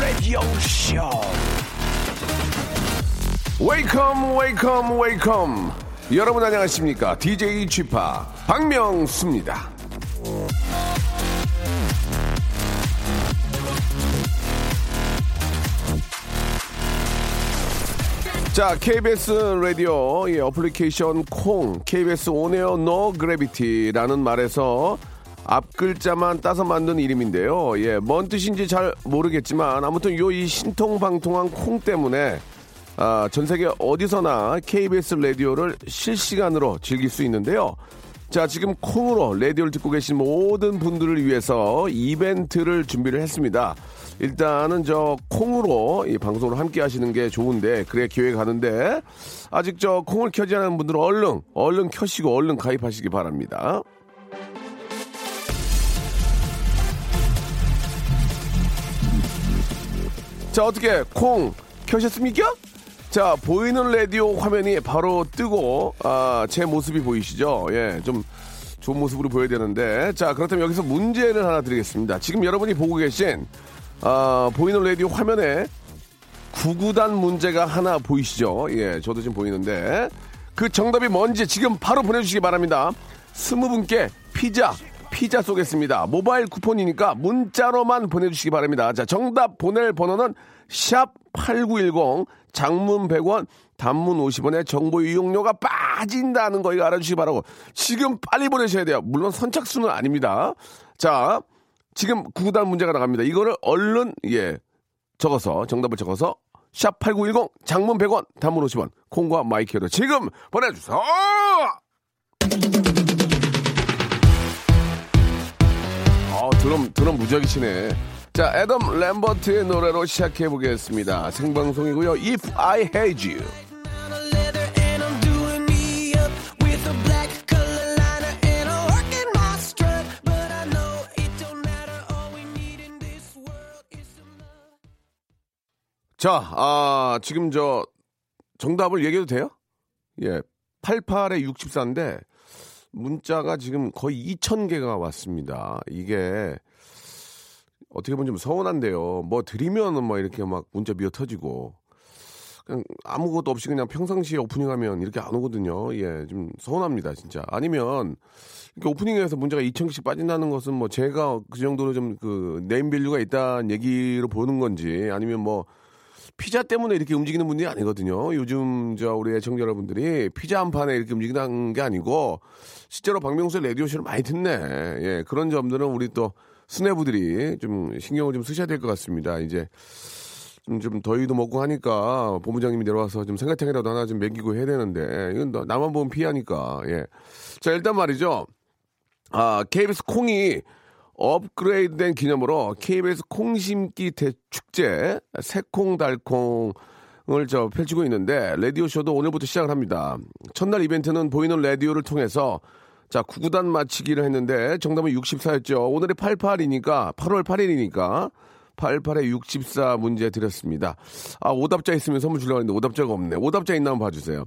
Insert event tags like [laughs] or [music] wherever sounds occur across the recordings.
Radio Show. Welcome, welcome, welcome. 여러분 안녕하십니까? DJ Chip 박명수입니다. 자, KBS 라디오 예, 어플리케이션 콩, KBS on air no gravity라는 말에서 앞 글자만 따서 만든 이름인데요. 예, 뭔 뜻인지 잘 모르겠지만 아무튼 요 이 신통방통한 콩 때문에 아, 전 세계 어디서나 KBS 라디오를 실시간으로 즐길 수 있는데요. 자, 지금 콩으로 라디오를 듣고 계신 모든 분들을 위해서 이벤트를 준비를 했습니다. 일단은 저 콩으로 이 방송을 함께 하시는 게 좋은데 그래 기회가 가는데 아직 저 콩을 켜지 않은 분들은 얼른 얼른 켜시고 얼른 가입하시기 바랍니다. 자 어떻게 콩 켜셨습니까? 자 보이는 라디오 화면이 바로 뜨고 아, 제 모습이 보이시죠? 예, 좀 좋은 모습으로 보여야 되는데 자 그렇다면 여기서 문제를 하나 드리겠습니다. 지금 여러분이 보고 계신 아, 보이는 라디오 화면에 구구단 문제가 하나 보이시죠? 예, 저도 지금 보이는데 그 정답이 뭔지 지금 바로 보내주시기 바랍니다. 스무 분께 피자 피자 쏘겠습니다. 모바일 쿠폰이니까 문자로만 보내주시기 바랍니다. 자, 정답 보낼 번호는 샵 8910 장문 100원 단문 50원에 정보 이용료가 빠진다는 거 이거 알아주시기 바라고 지금 빨리 보내셔야 돼요. 물론 선착순은 아닙니다. 자, 지금 구구단 문제가 나갑니다. 이거를 얼른 예 적어서 정답을 적어서 샵8910 장문 100원 단문 50원 콩과 마이크로 지금 보내주세요. 어, 드럼 드럼 무지하게 치네. 자, 애덤 램버트의 노래로 시작해 보겠습니다. 생방송이고요. If I Had You. 자, 아, 지금 저 정답을 얘기해도 돼요? 예. 88에 64인데 문자가 지금 거의 2,000개가 왔습니다. 이게 어떻게 보면 좀 서운한데요. 뭐 드리면은 뭐 이렇게 막 문자 미어 터지고 그냥 아무것도 없이 그냥 평상시에 오프닝하면 이렇게 안 오거든요. 예, 좀 서운합니다, 진짜. 아니면 이렇게 오프닝에서 문자가 2,000개씩 빠진다는 것은 뭐 제가 그 정도로 좀 그 name value가 있다는 얘기로 보는 건지 아니면 뭐 피자 때문에 이렇게 움직이는 분들이 아니거든요. 요즘 저 우리 애청자 여러분들이 피자 한 판에 이렇게 움직이는 게 아니고 실제로 박명수의 라디오쇼를 많이 듣네. 예, 그런 점들은 우리 또 수뇌부들이 좀 신경을 좀 쓰셔야 될 것 같습니다. 이제 좀, 좀 더위도 먹고 하니까 본부장님이 내려와서 좀 생각탕이라도 하나 좀 먹이고 해야 되는데 이건 나만 보면 피하니까 예. 자 일단 말이죠. 아 KBS 콩이 업그레이드된 기념으로 KBS 콩심기 대축제 새콩달콩을 저 펼치고 있는데 라디오 쇼도 오늘부터 시작을 합니다. 첫날 이벤트는 보이는 라디오를 통해서 자, 구구단 맞히기를 했는데 정답은 64였죠. 오늘이 88이니까 8월 8일이니까 88에 64 문제 드렸습니다. 아, 오답자 있으면 선물 주려고 했는데 오답자가 없네. 오답자 있나 한번 봐주세요.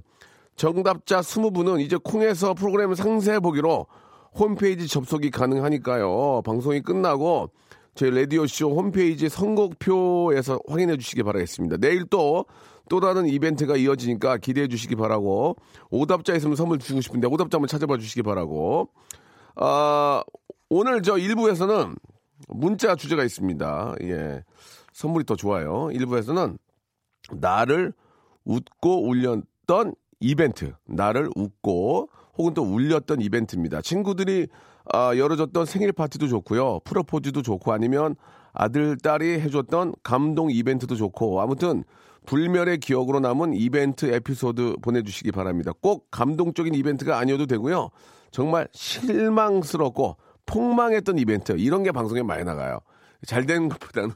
정답자 20분은 이제 콩에서 프로그램 상세 보기로 홈페이지 접속이 가능하니까요. 방송이 끝나고 저희 라디오쇼 홈페이지 선곡표에서 확인해 주시기 바라겠습니다. 내일 또, 또 다른 이벤트가 이어지니까 기대해 주시기 바라고, 오답자 있으면 선물 주고 싶은데, 오답자 한번 찾아봐 주시기 바라고, 아, 오늘 저 1부에서는 문자 주제가 있습니다. 예. 선물이 더 좋아요. 1부에서는 나를 웃고 울렸던 이벤트. 나를 웃고 혹은 또 울렸던 이벤트입니다. 친구들이 아, 열어줬던 생일 파티도 좋고요. 프로포즈도 좋고 아니면 아들, 딸이 해줬던 감동 이벤트도 좋고 아무튼 불멸의 기억으로 남은 이벤트 에피소드 보내주시기 바랍니다. 꼭 감동적인 이벤트가 아니어도 되고요. 정말 실망스럽고 폭망했던 이벤트 이런 게 방송에 많이 나가요. 잘 된 것보다는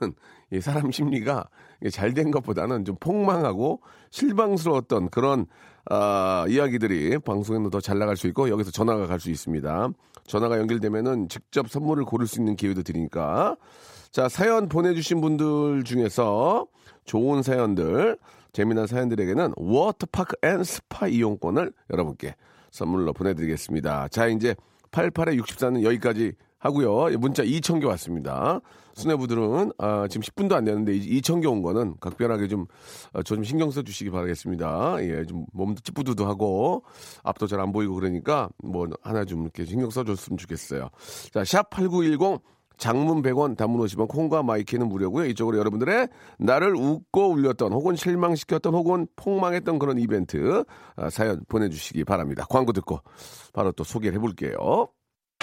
이 사람 심리가 잘 된 것보다는 좀 폭망하고 실망스러웠던 그런 아, 이야기들이 방송에는 더 잘 나갈 수 있고 여기서 전화가 갈 수 있습니다. 전화가 연결되면은 직접 선물을 고를 수 있는 기회도 드리니까 자 사연 보내주신 분들 중에서 좋은 사연들 재미난 사연들에게는 워터파크 and 스파 이용권을 여러분께 선물로 보내드리겠습니다. 자, 이제 88에 64는 여기까지 하고요. 문자 2,000개 왔습니다. 수뇌부들은 아, 지금 10분도 안 되는데 2,000개 온 거는 각별하게 좀, 어, 저좀 신경 써 주시기 바라겠습니다. 예, 좀 몸도 찌뿌둥도 하고 앞도 잘 안 보이고 그러니까 뭐 하나 좀 이렇게 신경 써 줬으면 좋겠어요. 자, 샵 8910 장문 100원, 단문 50원, 콩과 마이케이는 무료고요. 이쪽으로 여러분들의 나를 웃고 울렸던 혹은 실망시켰던 혹은 폭망했던 그런 이벤트 아, 사연 보내주시기 바랍니다. 광고 듣고 바로 또 소개를 해볼게요.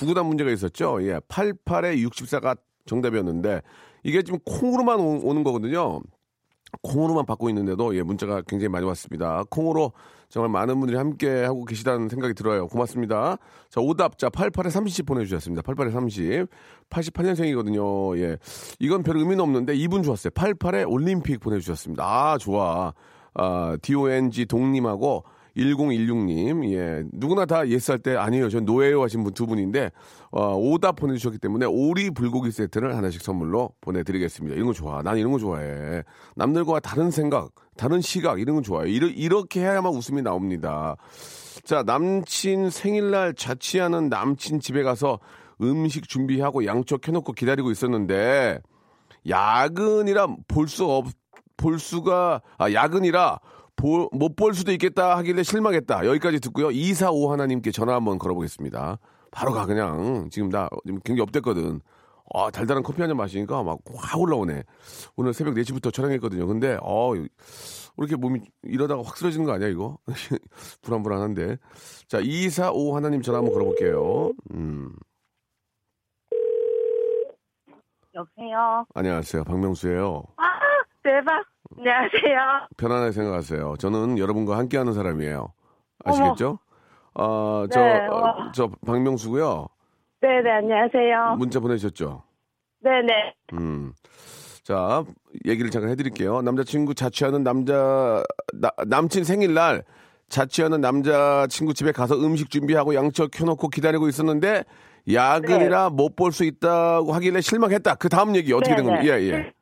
구구단 문제가 있었죠. 예, 88에 64가 정답이었는데 이게 지금 콩으로만 오, 는 거거든요. 콩으로만 받고 있는데도 예, 문자가 굉장히 많이 왔습니다. 콩으로 정말 많은 분들이 함께 하고 계시다는 생각이 들어요. 고맙습니다. 자, 오답자 88에 30 보내주셨습니다. 88에 30. 88년생이거든요. 예. 이건 별 의미는 없는데 이분 좋았어요. 88에 올림픽 보내주셨습니다. 아, 좋아. 아, DONG 동님하고 1016님, 예. 누구나 다 yes 할때 아니에요. 전 no예요 하신 분 두 분인데, 어, 오답 보내주셨기 때문에 오리 불고기 세트를 하나씩 선물로 보내드리겠습니다. 이런 거 좋아. 난 이런 거 좋아해. 남들과 다른 생각, 다른 시각, 이런 거 좋아요. 이러, 이렇게 해야만 웃음이 나옵니다. 자, 남친 생일날 자취하는 남친 집에 가서 음식 준비하고 양초 켜놓고 기다리고 있었는데, 야근이라 볼 수 없, 볼 수가, 아, 야근이라 못 볼 수도 있겠다 하길래 실망했다. 여기까지 듣고요. 245 하나님께 전화 한번 걸어보겠습니다. 바로 가, 그냥. 지금 나 굉장히 업됐거든. 아, 달달한 커피 한 잔 마시니까 막 확 올라오네. 오늘 새벽 4시부터 촬영했거든요. 근데, 어, 왜 이렇게 몸이 이러다가 확 쓰러지는 거 아니야, 이거? [laughs] 불안불안한데. 자, 245 하나님 전화 한번 걸어볼게요. 음. 여보세요. 안녕하세요. 박명수예요. 아, 대박. 안녕하세요. 편안하게 생각하세요. 저는 여러분과 함께하는 사람이에요. 아시겠죠? 아, 저, 네, 어, 저 박명수고요. 네 네, 안녕하세요. 문자 보내셨죠? 네 네. 음. 자, 얘기를 잠깐 해드릴게요. 남자친구 자취하는 남자, 나, 남친 생일날 자취하는 남자친구 집에 가서 음식 준비하고 양초 켜놓고 기다리고 있었는데 야근이라 네. 못볼 수 있다고 하길래 실망했다. 그 다음 얘기 어떻게 된 겁니까? 예, 예.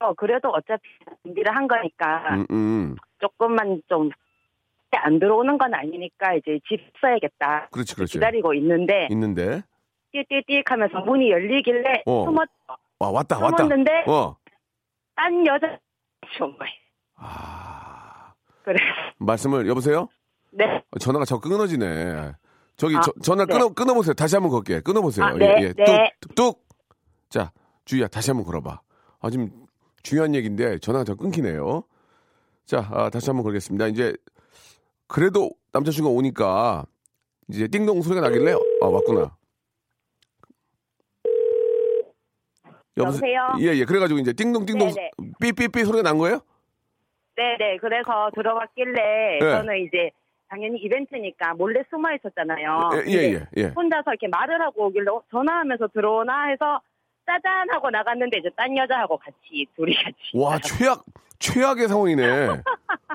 어, 그래도 어차피 준비를 한 거니까 음, 음. 조금만 좀 안 들어오는 건 아니니까 이제 집 써야겠다. 그렇지, 그렇지. 기다리고 있는데 있는데 띠띠띠 하면서 문이 열리길래 어. 숨었 와 왔다 숨었는데 왔다. 어. 딴 여자 정말. 아. 그래. 말씀을 여보세요? 네. 어, 전화가 자꾸 끊어지네. 저기 아, 저, 전화 네. 끊어 끊어보세요. 다시 한번 걸게. 끊어보세요. 아, 네, 예, 예. 네. 뚝, 뚝. 자, 주희야 다시 한번 걸어봐. 아 지금 중요한 얘기인데 전화가 자꾸 끊기네요. 자, 아, 다시 한번 걸겠습니다. 이제 그래도 남자친구가 오니까 이제 띵동 소리가 나길래 아 왔구나. 여보세요? 예, 예. 그래가지고 이제 띵동 띵동 네네. 삐삐삐 소리가 난 거예요? 네네. 그래서 들어갔길래 네. 저는 이제 당연히 이벤트니까 몰래 숨어 있었잖아요. 예, 예, 예. 예. 혼자서 이렇게 말을 하고 오길래 어, 전화하면서 들어오나 해서 짜잔 하고 나갔는데 이제 딴 여자하고 같이 둘이 같이 와 최악 최악의 상황이네.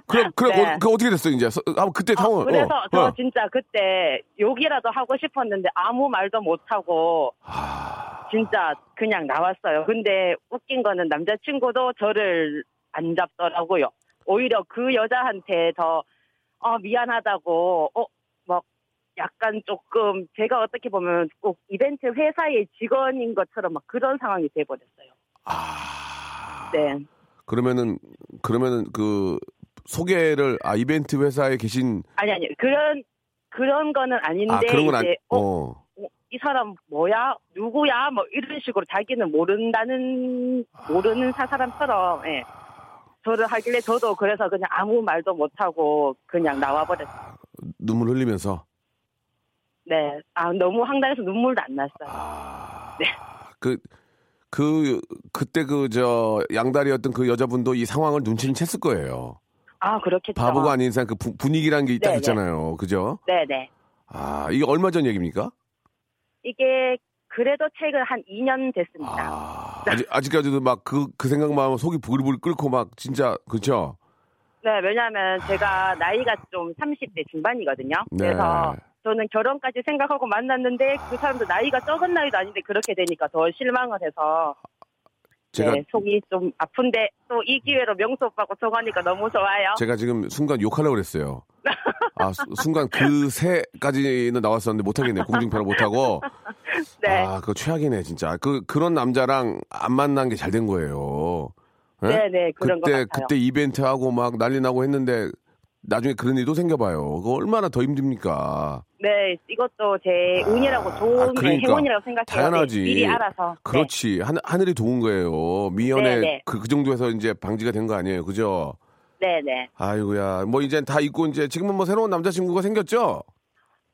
그럼 그럼 네. 어, 그 어떻게 됐어 이제? 서- 아 그때 아, 상황. 그래서 어, 저 어. 진짜 그때 욕이라도 하고 싶었는데 아무 말도 못 하고 아, 진짜 그냥 나왔어요. 근데 웃긴 거는 남자친구도 저를 안 잡더라고요. 오히려 그 여자한테 더 어, 미안하다고 어, 막 약간 조금 제가 어떻게 보면 꼭 이벤트 회사의 직원인 것처럼 막 그런 상황이 돼버렸어요. 아. 네. 그러면은 그러면은 그 소개를 아 이벤트 회사에 계신 아니 아니 그런 그런 거는 아닌데 아 그런 건 아니. 이제 어, 어. 어, 이 사람 뭐야 누구야 뭐 이런 식으로 자기는 모른다는 모르는 사 사람처럼 예. 저를 하길래 저도 그래서 그냥 아무 말도 못 하고 그냥 나와버렸어요. 눈물 흘리면서. 네, 아 너무 황당해서 눈물도 안 났어요. 아. 네. 그. 그 그때 그 저 양다리였던 그 여자분도 이 상황을 눈치는 챘을 거예요. 아, 그렇겠죠. 바보가 아닌 이상 그 부- 분위기라는 게 딱. 있잖아요. 그죠? 네네. 아, 이게 얼마 전 얘기입니까? 이게 그래도 최근 한 2년 됐습니다. 아, 아직, 아직까지도 막 그, 그 생각만 하면 속이 부글부글 끓고 막 진짜, 그죠? 네, 왜냐하면 제가 나이가 좀 30대 중반이거든요. 네. 그래서 저는 결혼까지 생각하고 만났는데 그 사람도 나이가 적은 나이도 아닌데 그렇게 되니까 더 실망을 해서 제가, 네, 속이 좀 아픈데 또 이 기회로 명수 오빠하고 통하니까 너무 좋아요. 제가 지금 순간 욕하려고 그랬어요. [laughs] 아, 수- 순간 그 새까지는 나왔었는데 못하겠네. 공중편을 못하고. [laughs] 네. 아, 그거 최악이네, 진짜. 그, 그런 남자랑 안 만난 게 잘 된 거예요. 예? 네, 네, 그런 것 그때. 그때 이벤트 하고 막 난리 나고 했는데 나중에 그런 일도 생겨봐요. 그거 얼마나 더 힘듭니까? 네, 이것도 제 운이라고 좋은 아, 게 그러니까. 행운이라고 생각해요. 당연하지. 네, 미리 알아서. 네. 그렇지. 하, 하늘이 도운 거예요. 미연에 네, 네. 그, 그 정도에서 이제 방지가 된 거 아니에요. 그죠? 네, 네. 아이고야. 뭐 이제 다 있고 이제 지금은 뭐 새로운 남자친구가 생겼죠?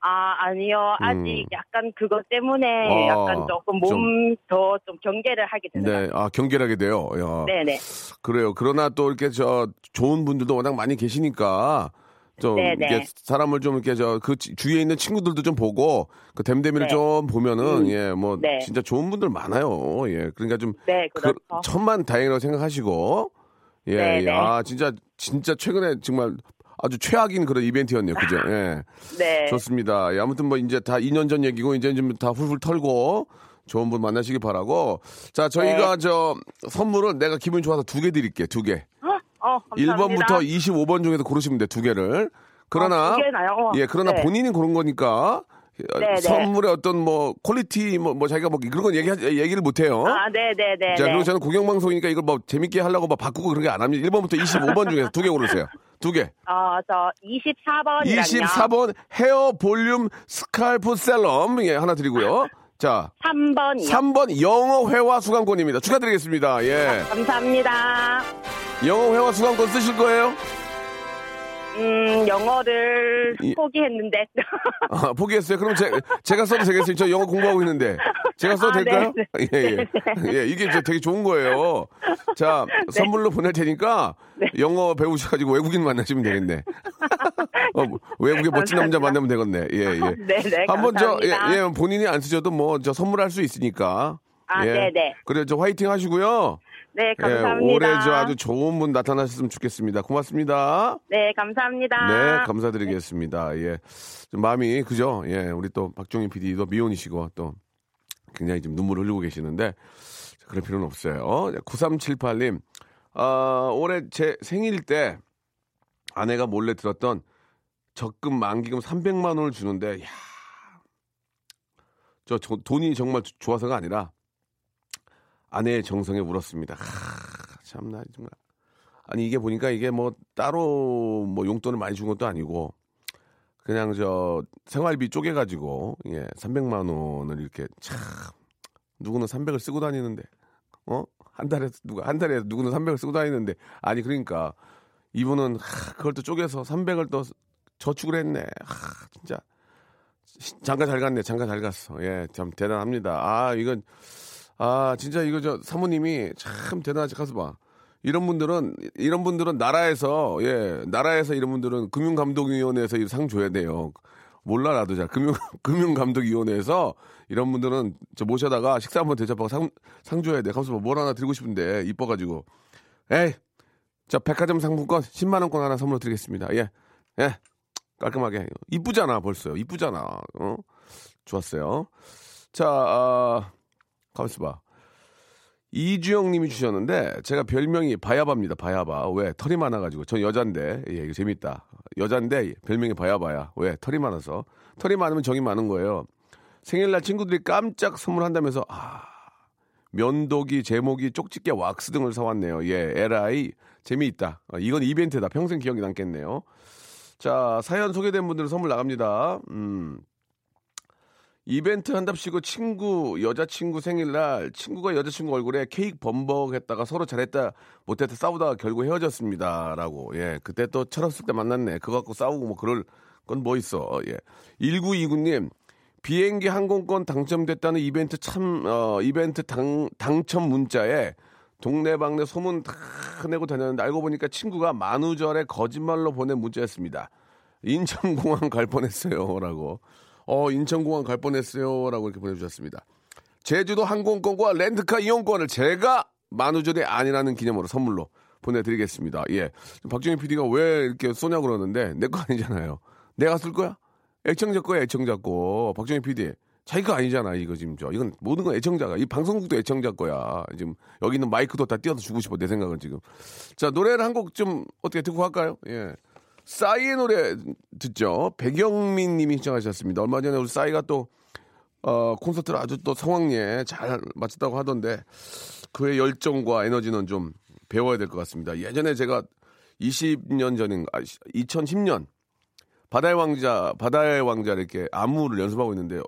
아, 아니요. 아직 음. 약간 그것 때문에 어, 약간 조금 몸 더 좀 경계를 하게 되는 것 네. 아, 경계하게 돼요. 야. 네, 네. 그래요. 그러나 또 이렇게 저 좋은 분들도 워낙 많이 계시니까 좀 네, 네. 이렇게 사람을 좀 이렇게 저 그 주위에 있는 친구들도 좀 보고 그 댐댐이를 네. 좀 보면은 음. 예, 뭐 네. 진짜 좋은 분들 많아요. 예. 그러니까 좀 네, 그, 그렇죠. 천만 다행이라고 생각하시고 예, 네, 예. 네. 아, 진짜 진짜 최근에 정말 아주 최악인 그런 이벤트였네요. 그죠? 예. [laughs] 네. 좋습니다. 예, 아무튼 뭐 이제 다 2년 전 얘기고 이제 좀 다 훌훌 털고 좋은 분 만나시기 바라고. 자, 저희가 네. 저 선물은 내가 기분이 좋아서 두 개 드릴게요. 두 개. 어, 감사합니다. 1번부터 25번 중에서 고르시면 돼. 두 개를. 그러나 아, 두 개나요? 어, 예, 그러나 네. 본인이 고른 거니까 어, 네, 네. 선물의 어떤 뭐 quality 뭐, 뭐 자기가 뭐 그런 건 얘기 얘기를 못 해요. 아, 네, 네, 네. 자, 네. 그리고 저는 공영 방송이니까 이걸 뭐 재밌게 하려고 막 바꾸고 그런 게 안 합니다. 1번부터 25번 중에서 두 개 고르세요. 두 개. 어, 저 24번이랑요. 24번 hair volume scalp serum 예, 하나 드리고요. 자, 3번이요. 3번 영어 회화 수강권입니다. 축하드리겠습니다. 예. 감사합니다. 영어 회화 수강권 쓰실 거예요? 음, 영어를 이- 포기했는데. 아, 포기했어요. 그럼 제, 제가 써도 되겠어요. 저 영어 공부하고 있는데. 제가 써도 아, 될까요? 네, 네. 예, 예. 예, 이게 저 되게 좋은 거예요. 자, 선물로 보낼 테니까 영어 배우셔가지고 외국인 만나시면 되겠네. [laughs] 어, 외국의 멋진 남자 만나면 되겠네. 예, 예. 네, 네. 한번 저, 예, 감사합니다. 예, 본인이 안 쓰셔도 뭐, 저 선물할 수 있으니까. 아, 예. 네네. 그래, 저 화이팅 하시고요. 네, 예, 감사합니다. 올해 저 아주 좋은 분 나타나셨으면 좋겠습니다. 고맙습니다. 네, 감사합니다. 네, 감사드리겠습니다. 예. 좀 마음이, 그죠? 예, 우리 또 박종희 PD도 미혼이시고 또 굉장히 지금 눈물을 흘리고 계시는데 그럴 필요는 없어요. 9378님, 아, 올해 제 생일 때 아내가 몰래 들었던 적금 만기금 300만 원을 주는데, 야 저, 저 돈이 정말 조- 좋아서가 아니라 아내의 정성에 울었습니다. 하, 참나, 정말. 아니 이게 보니까 이게 뭐 따로 뭐 용돈을 많이 준 것도 아니고 그냥 저 생활비 쪼개 가지고 예 300만 원을 이렇게 참 누구는 300을 쓰고 다니는데 어? 한 달에 누가 한 달에 누구는 300을 쓰고 다니는데. 아니 그러니까 이분은 하, 그걸 또 쪼개서 300을 또 저축을 했네. 하, 진짜. 장가 잘 갔네 장가 잘 갔어. 예 참 대단합니다. 아 이건 아 진짜 이거 저 사모님이 참 대단하지 가서 봐. 이런 분들은 이런 분들은 나라에서 예 나라에서 이런 분들은 금융감독위원회에서 이상 줘야 돼요. 몰라 나도 잘. 금융 [laughs] 금융감독위원회에서 이런 분들은 저 모셔다가 식사 한번 대접하고 상, 상 줘야 돼. 가서 뭘 하나 드리고 싶은데 이뻐가지고. 에이 저 백화점 상품권 10만 원권 하나 선물로 드리겠습니다. 예 예. 깔끔하게. 이쁘잖아 벌써. 이쁘잖아. 어? 좋았어요. 자 아, 가만있어 봐 이주영 님이 주셨는데 제가 별명이 바야바입니다. 바야바. 왜? 털이 많아 가지고. 전 여잔데. 예, 이거 재밌다. 여잔데 별명이 바야바야. 왜? 털이 많아서. 털이 많으면 정이 많은 거예요. 생일날 친구들이 깜짝 선물한다면서 아 면도기, 제모기, 쪽집게, 왁스 등을 사왔네요. 예, LI 재미있다. 어, 이건 이벤트다. 평생 기억이 남겠네요. 자, 사연 소개된 분들은 선물 나갑니다. 음. 이벤트 한답시고 친구 여자친구 생일날 친구가 여자친구 얼굴에 케이크 범벅했다가 서로 잘했다 못했다 싸우다가 결국 헤어졌습니다라고 예 그때 또 철없을 때 만났네 그거 갖고 싸우고 뭐 그럴 건 뭐 있어 예 1929님 비행기 항공권 당첨됐다는 이벤트 참 어, 이벤트 당 당첨 문자에 동네방네 소문 다 내고 다녔는데 알고 보니까 친구가 만우절에 거짓말로 보낸 문자였습니다. 인천공항 갈 뻔했어요라고. 어 인천공항 갈 뻔했어요 라고 이렇게 보내주셨습니다. 제주도 항공권과 렌트카 이용권을 제가 만우절이 아니라는 기념으로 선물로 보내드리겠습니다. 예. 박정희 PD가 왜 이렇게 쏘냐고 그러는데 내 거 아니잖아요. 내가 쓸 거야? 애청자 거야, 애청자 거. 박정희 PD. 자기 거 아니잖아, 이거 지금 저. 이건 모든 건 애청자가. 이 방송국도 애청자 거야. 지금 여기 있는 마이크도 다 띄어서 주고 싶어, 내 생각은 지금. 자, 노래를 한 곡 좀 어떻게 듣고 갈까요? 예. 싸이의 노래 듣죠. 백영민 님이 신청하셨습니다. 얼마 전에 우리 싸이가 또, 어, 콘서트를 아주 또 성황리에 잘 마쳤다고 하던데 그의 열정과 에너지는 좀 배워야 될 것 같습니다. 예전에 제가 20년 전인가, 아, 2010년 바다의 왕자, 바다의 왕자 이렇게 안무를 연습하고 있는데요.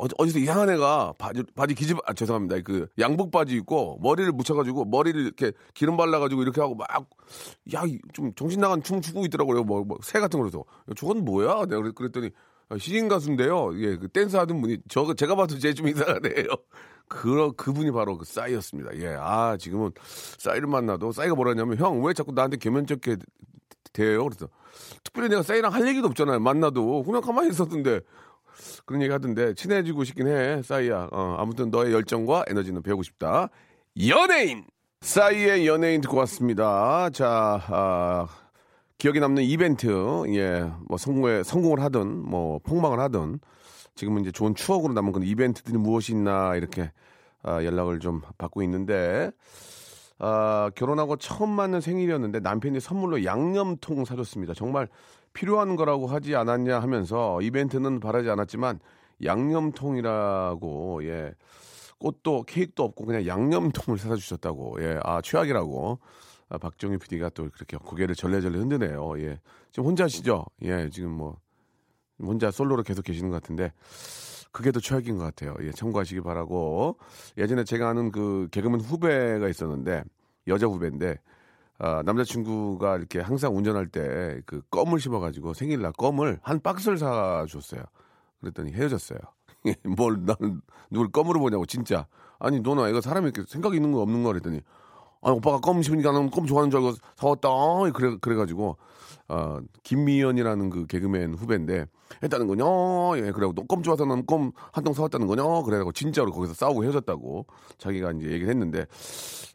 어, 어디서 이상한 애가 바지, 바지 기집, 아, 죄송합니다. 그 양복 바지 입고 머리를 묻혀가지고 머리를 이렇게 기름 발라가지고 이렇게 하고 막, 야, 이- 좀 정신 나간 춤 추고 있더라고요. 뭐, 뭐, 새 같은 거라서. 야, 저건 뭐야? 내가 그랬- 그랬더니 아, 시인 가수인데요. 예, 그 댄스 하던 분이 저, 제가 봐도 제 좀 이상하네요. [laughs] 그, 그분이 바로 그 싸이였습니다. 예, 아, 지금은 싸이를 만나도 싸이가 뭐라 했냐면 형, 왜 자꾸 나한테 개면쩍게 대해요? 그래서 특별히 내가 싸이랑 할 얘기도 없잖아요. 만나도 그냥 가만히 있었던데 그런 얘기 하던데 친해지고 싶긴 해 싸이야. 어, 아무튼 너의 열정과 에너지는 배우고 싶다. 연예인 싸이의 연예인 듣고 왔습니다. 자 아, 기억에 남는 이벤트 예뭐 성공에 성공을 하든 뭐 폭망을 하든 지금은 이제 좋은 추억으로 남은 그런 이벤트들이 무엇이 있나 이렇게 아, 연락을 좀 받고 있는데 아, 결혼하고 처음 맞는 생일이었는데 남편이 선물로 양념통 사줬습니다. 정말 필요한 거라고 하지 않았냐 하면서 이벤트는 바라지 않았지만 양념통이라고 예 꽃도 케이크도 없고 그냥 양념통을 사다 주셨다고 예아 최악이라고 아, 박정희 PD가 또 그렇게 고개를 절레절레 흔드네요 예 지금 혼자시죠 예 지금 뭐 혼자 솔로로 계속 계시는 것 같은데 그게 더 최악인 것 같아요. 예, 참고하시기 바라고. 예전에 제가 아는 그 개그맨 후배가 있었는데 여자 후배인데 아, 남자친구가 이렇게 항상 운전할 때 그 껌을 씹어가지고 생일날 껌을 한 박스를 사줬어요. 그랬더니 헤어졌어요. [laughs] 뭘 나는 누굴 껌으로 보냐고 진짜. 아니 너는 애가 사람이 이렇게 생각이 있는 거 없는 거 그랬더니 아니 오빠가 껌 씹으니까 나는 껌 좋아하는 줄 알고 사왔다. 그래 그래가지고 어, 김미연이라는 그 개그맨 후배인데 했다는 거냐? 예, 그래고 너껌 좋아서 난 껌 한 통 사왔다는 거냐? 그래가지고 진짜로 거기서 싸우고 헤어졌다고 자기가 이제 얘기를 했는데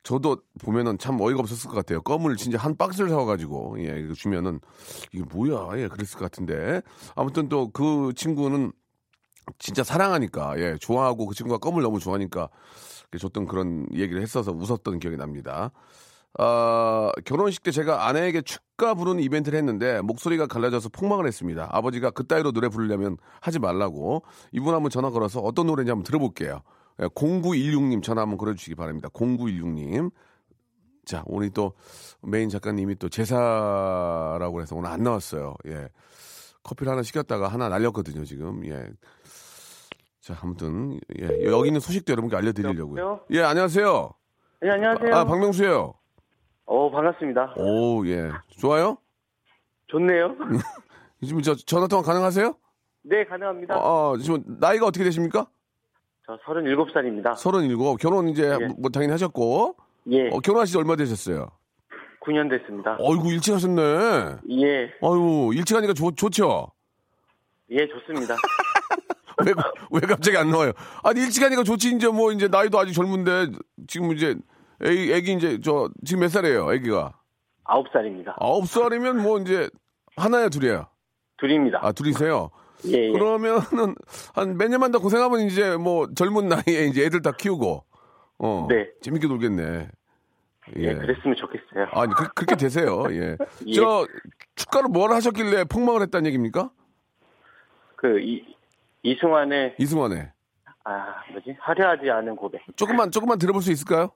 저도 보면은 참 어이가 없었을 것 같아요. 껌을 진짜 한 박스를 사와가지고 예, 이거 주면은 이게 뭐야? 예, 그랬을 것 같은데 아무튼 또 그 친구는 진짜 사랑하니까 예, 좋아하고 그 친구가 껌을 너무 좋아하니까 줬던 그런 얘기를 했어서 웃었던 기억이 납니다. 아, 결혼식 때 제가 아내에게 축가 부르는 이벤트를 했는데 목소리가 갈라져서 폭망을 했습니다. 아버지가 그따위로 노래 부르려면 하지 말라고 이분 한번 전화 걸어서 어떤 노래인지 한번 들어볼게요. 예, 0916님 전화 한번 걸어주시기 바랍니다. 0916님. 자, 오늘 또 메인 작가님이 또 제사라고 해서 오늘 안 나왔어요. 예. 커피를 하나 시켰다가 하나 날렸거든요, 지금. 예. 자, 아무튼 예, 여기 있는 소식도 여러분께 알려드리려고요. 여보세요? 예, 안녕하세요. 네, 안녕하세요. 아, 박명수예요. 어, 반갑습니다. 오, 예. 좋아요? 좋네요. [laughs] 지금 저 전화 통화 가능하세요? 네, 가능합니다. 아, 지금 나이가 어떻게 되십니까? 저 37살입니다. 서른일곱. 결혼 이제 예. 뭐 당연히 하셨고. 예, 어, 결혼하신 지 얼마 되셨어요? 9년 됐습니다. 어이구, 일찍 하셨네. 예, 아유, 일찍 하니까 좋, 좋죠? 예, 좋습니다. [laughs] 왜, 왜 갑자기 안 나와요? 아니, 일찍 하니까 좋지, 이제 뭐, 이제 나이도 아직 젊은데, 지금 이제, 애기, 애기 이제, 저, 지금 몇 살이에요, 애기가? 9살입니다. 아홉 살이면 뭐, 이제, 하나야, 둘이야? 둘입니다. 아, 둘이세요? 예, 예. 그러면은, 한 몇 년만 더 고생하면 이제 뭐, 젊은 나이에 이제 애들 다 키우고, 어. 네. 재밌게 놀겠네. 예, 그랬으면 좋겠어요. 아니, 그, 그렇게 되세요, 예. [laughs] 예. 저, 축가로 뭘 하셨길래 폭망을 했다는 얘기입니까? 그, 이, 이승환의, 이승환의. 아, 뭐지? 화려하지 않은 고백. 조금만, 조금만 들어볼 수 있을까요?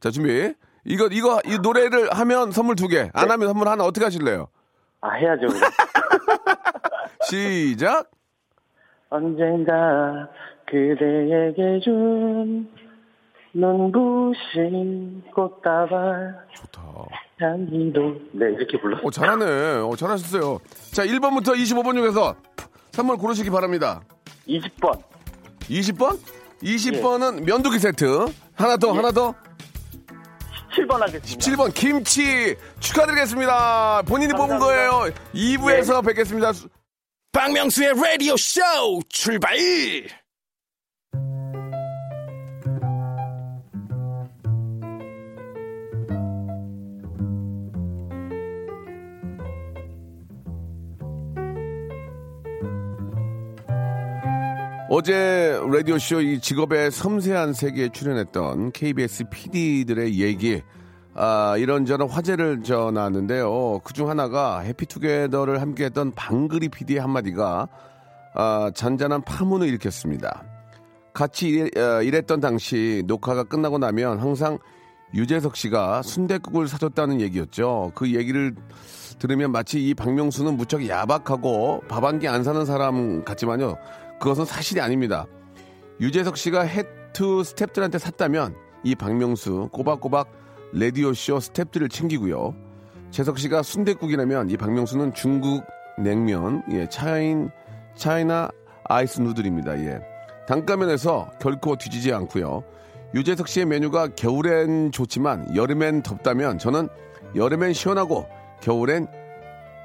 자, 준비. 이거, 이거, 이 노래를 하면 선물 두 개, 안 네. 하면 선물 하나 어떻게 하실래요? 아, 해야죠. [laughs] 시작! 언젠가 그대에게 준 눈부신 꽃다발 좋다. 향기도 네 이렇게 불렀어요. 어, 잘하네. 어, 잘하셨어요. 자, 1번부터 25번 중에서 선물 고르시기 바랍니다. 20번 20번? 20번은 면도기 세트. 하나 더, 하나 더. 17번 하겠습니다. 7번 김치 축하드리겠습니다. 본인이 뽑은 감사합니다. 거예요. 2부에서 뵙겠습니다. 수- 박명수의 라디오 쇼 출발! 어제 라디오쇼 이 직업의 섬세한 세계에 출연했던 KBS PD들의 얘기, 아, 이런저런 화제를 전하는데요. 그중 하나가 해피투게더를 함께 했던 방글이 PD의 한마디가, 아, 잔잔한 파문을 일으켰습니다. 같이 일, 어, 일했던 당시 녹화가 끝나고 나면 항상 유재석 씨가 순댓국을 사줬다는 얘기였죠. 그 얘기를 들으면 마치 이 박명수는 무척 야박하고 밥 한 끼 안 사는 사람 같지만요. 그것은 사실이 아닙니다. 유재석 씨가 해투 스탭들한테 샀다면 이 박명수 꼬박꼬박 레디오쇼 스탭들을 챙기고요. 재석 씨가 순댓국이라면 이 박명수는 중국 냉면, 예, 차인, 차이나 아이스 누들입니다. 예. 단가면에서 결코 뒤지지 않고요. 유재석 씨의 메뉴가 겨울엔 좋지만 여름엔 덥다면 저는 여름엔 시원하고 겨울엔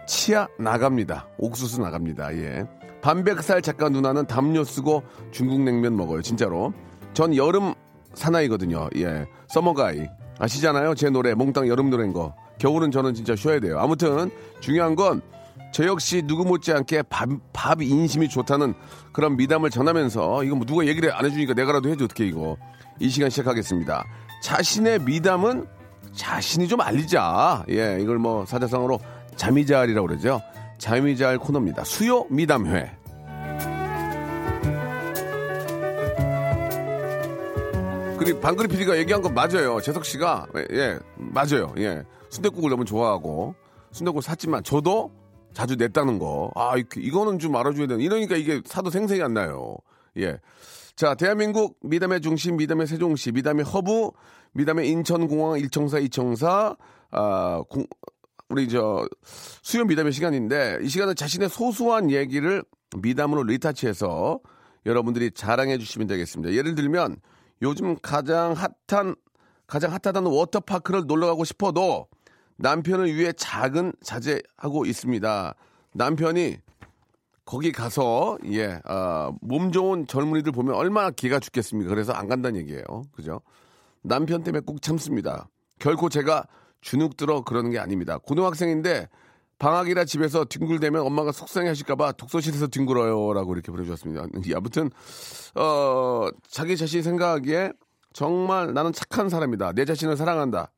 치아 나갑니다. 옥수수 나갑니다. 예. 반백살 작가 누나는 담요 쓰고 중국 냉면 먹어요. 진짜로. 전 여름 사나이거든요. 예. 서머가이. 아시잖아요. 제 노래 몽땅 여름 노래인 거. 겨울은 저는 진짜 쉬어야 돼요. 아무튼 중요한 건 저 역시 누구 못지않게 밥, 밥 인심이 좋다는 그런 미담을 전하면서 이거 뭐 누가 얘기를 안 해주니까 내가라도 해줘 어떻게 이거 이 시간 시작하겠습니다. 자신의 미담은 자신이 좀 알리자. 예, 이걸 뭐 사자성어로 자미잘이라고 그러죠. 자미잘 코너입니다. 수요 미담회. 그리고 방그리 PD가 얘기한 건 맞아요. 재석 씨가 예, 예, 맞아요. 예. 순댓국을 너무 좋아하고 순댓국을 샀지만 저도 자주 냈다는 거. 아, 이- 이거는 좀 알아줘야 되는. 이러니까 이게 사도 생색이 안 나요. 예. 자, 대한민국 미담의 중심, 미담의 세종시, 미담의 허브, 미담의 인천공항, 일청사, 이청사, 아, 공- 우리 저 수요 미담의 시간인데 이 시간은 자신의 소소한 얘기를 미담으로 retouch해서 여러분들이 자랑해 주시면 되겠습니다. 예를 들면 요즘 가장 핫한 가장 핫하다는 워터파크를 놀러 가고 싶어도 남편을 위해 작은 자제하고 있습니다. 남편이 거기 가서 예, 아, 몸 좋은 젊은이들 보면 얼마나 기가 죽겠습니까? 그래서 안 간다는 얘기예요. 그죠? 남편 때문에 꼭 참습니다. 결코 제가 주눅 들어 그러는 게 아닙니다. 고등학생인데 방학이라 집에서 뒹굴대면 엄마가 속상해 하실까봐 독서실에서 뒹굴어요. 라고 이렇게 보내주셨습니다. 아무튼, 어, 자기 자신이 생각하기에 정말 나는 착한 사람이다. 내 자신을 사랑한다.